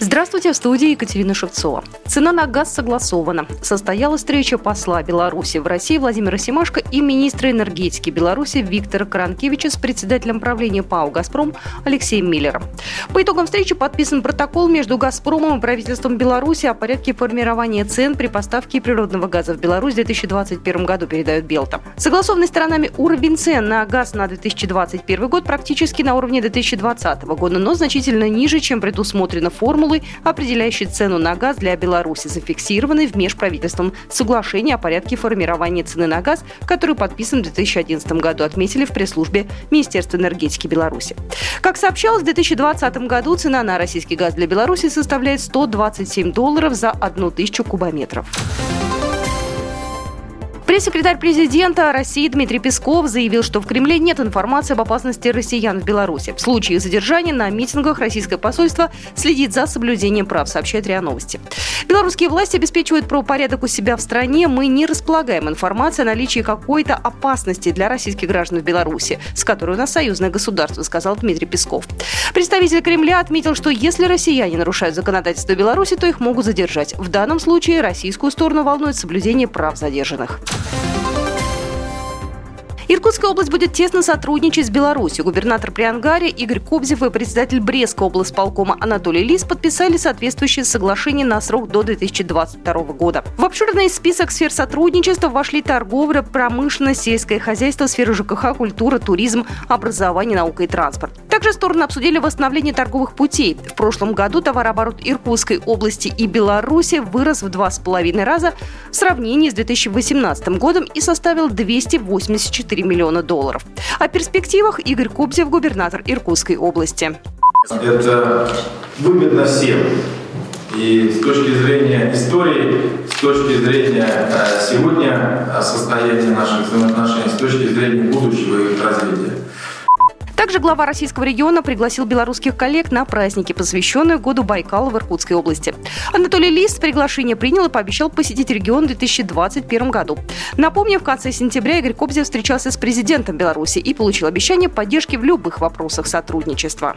Здравствуйте, в студии Екатерина Шевцова. Цена на газ согласована. Состоялась встреча посла Беларуси в России Владимира Семашко и министра энергетики Беларуси Виктора Каранкевича с председателем правления ПАО «Газпром» Алексеем Миллером. По итогам встречи подписан протокол между «Газпромом» и правительством Беларуси о порядке формирования цен при поставке природного газа в Беларусь в 2021 году, передает Белта. Согласованный сторонами уровень цен на газ на 2021 год практически на уровне 2020 года, но значительно ниже, чем предусмотрено формулой формулой, определяющей цену на газ для Беларуси, зафиксированной в межправительственном соглашении о порядке формирования цены на газ, который подписан в 2011 году, отметили в пресс-службе Министерства энергетики Беларуси. Как сообщалось, в 2020 году цена на российский газ для Беларуси составляет 127 долларов за одну тысячу кубометров. Пресс-секретарь президента России Дмитрий Песков заявил, что в Кремле нет информации об опасности россиян в Беларуси. В случае их задержания на митингах российское посольство следит за соблюдением прав, сообщает РИА Новости. Белорусские власти обеспечивают правопорядок у себя в стране. Мы не располагаем информацией о наличии какой-то опасности для российских граждан в Беларуси, с которой у нас союзное государство, сказал Дмитрий Песков. Представитель Кремля отметил, что если россияне нарушают законодательство Беларуси, то их могут задержать. В данном случае российскую сторону волнует соблюдение прав задержанных. Иркутская область будет тесно сотрудничать с Беларусью. Губернатор Приангари Игорь Кобзев и председатель Брестского облсполкома Анатолий Лис подписали соответствующее соглашение на срок до 2022 года. В обширный список сфер сотрудничества вошли торговля, промышленность, сельское хозяйство, сфера ЖКХ, культура, туризм, образование, наука и транспорт. Также стороны обсудили восстановление торговых путей. В прошлом году товарооборот Иркутской области и Беларуси вырос в два с половиной раза в сравнении с 2018 годом и составил 284 4 миллиона долларов. О перспективах Игорь Кобзев, губернатор Иркутской области. Это выгодно всем. И с точки зрения истории, с точки зрения э, сегодня э, состояния наших взаимоотношений, с точки зрения будущего их развития. Также глава российского региона пригласил белорусских коллег на праздники, посвященные году Байкала в Иркутской области. Анатолий Лис приглашение принял и пообещал посетить регион в 2021 году. Напомню, в конце сентября Игорь Кобзев встречался с президентом Беларуси и получил обещание поддержки в любых вопросах сотрудничества.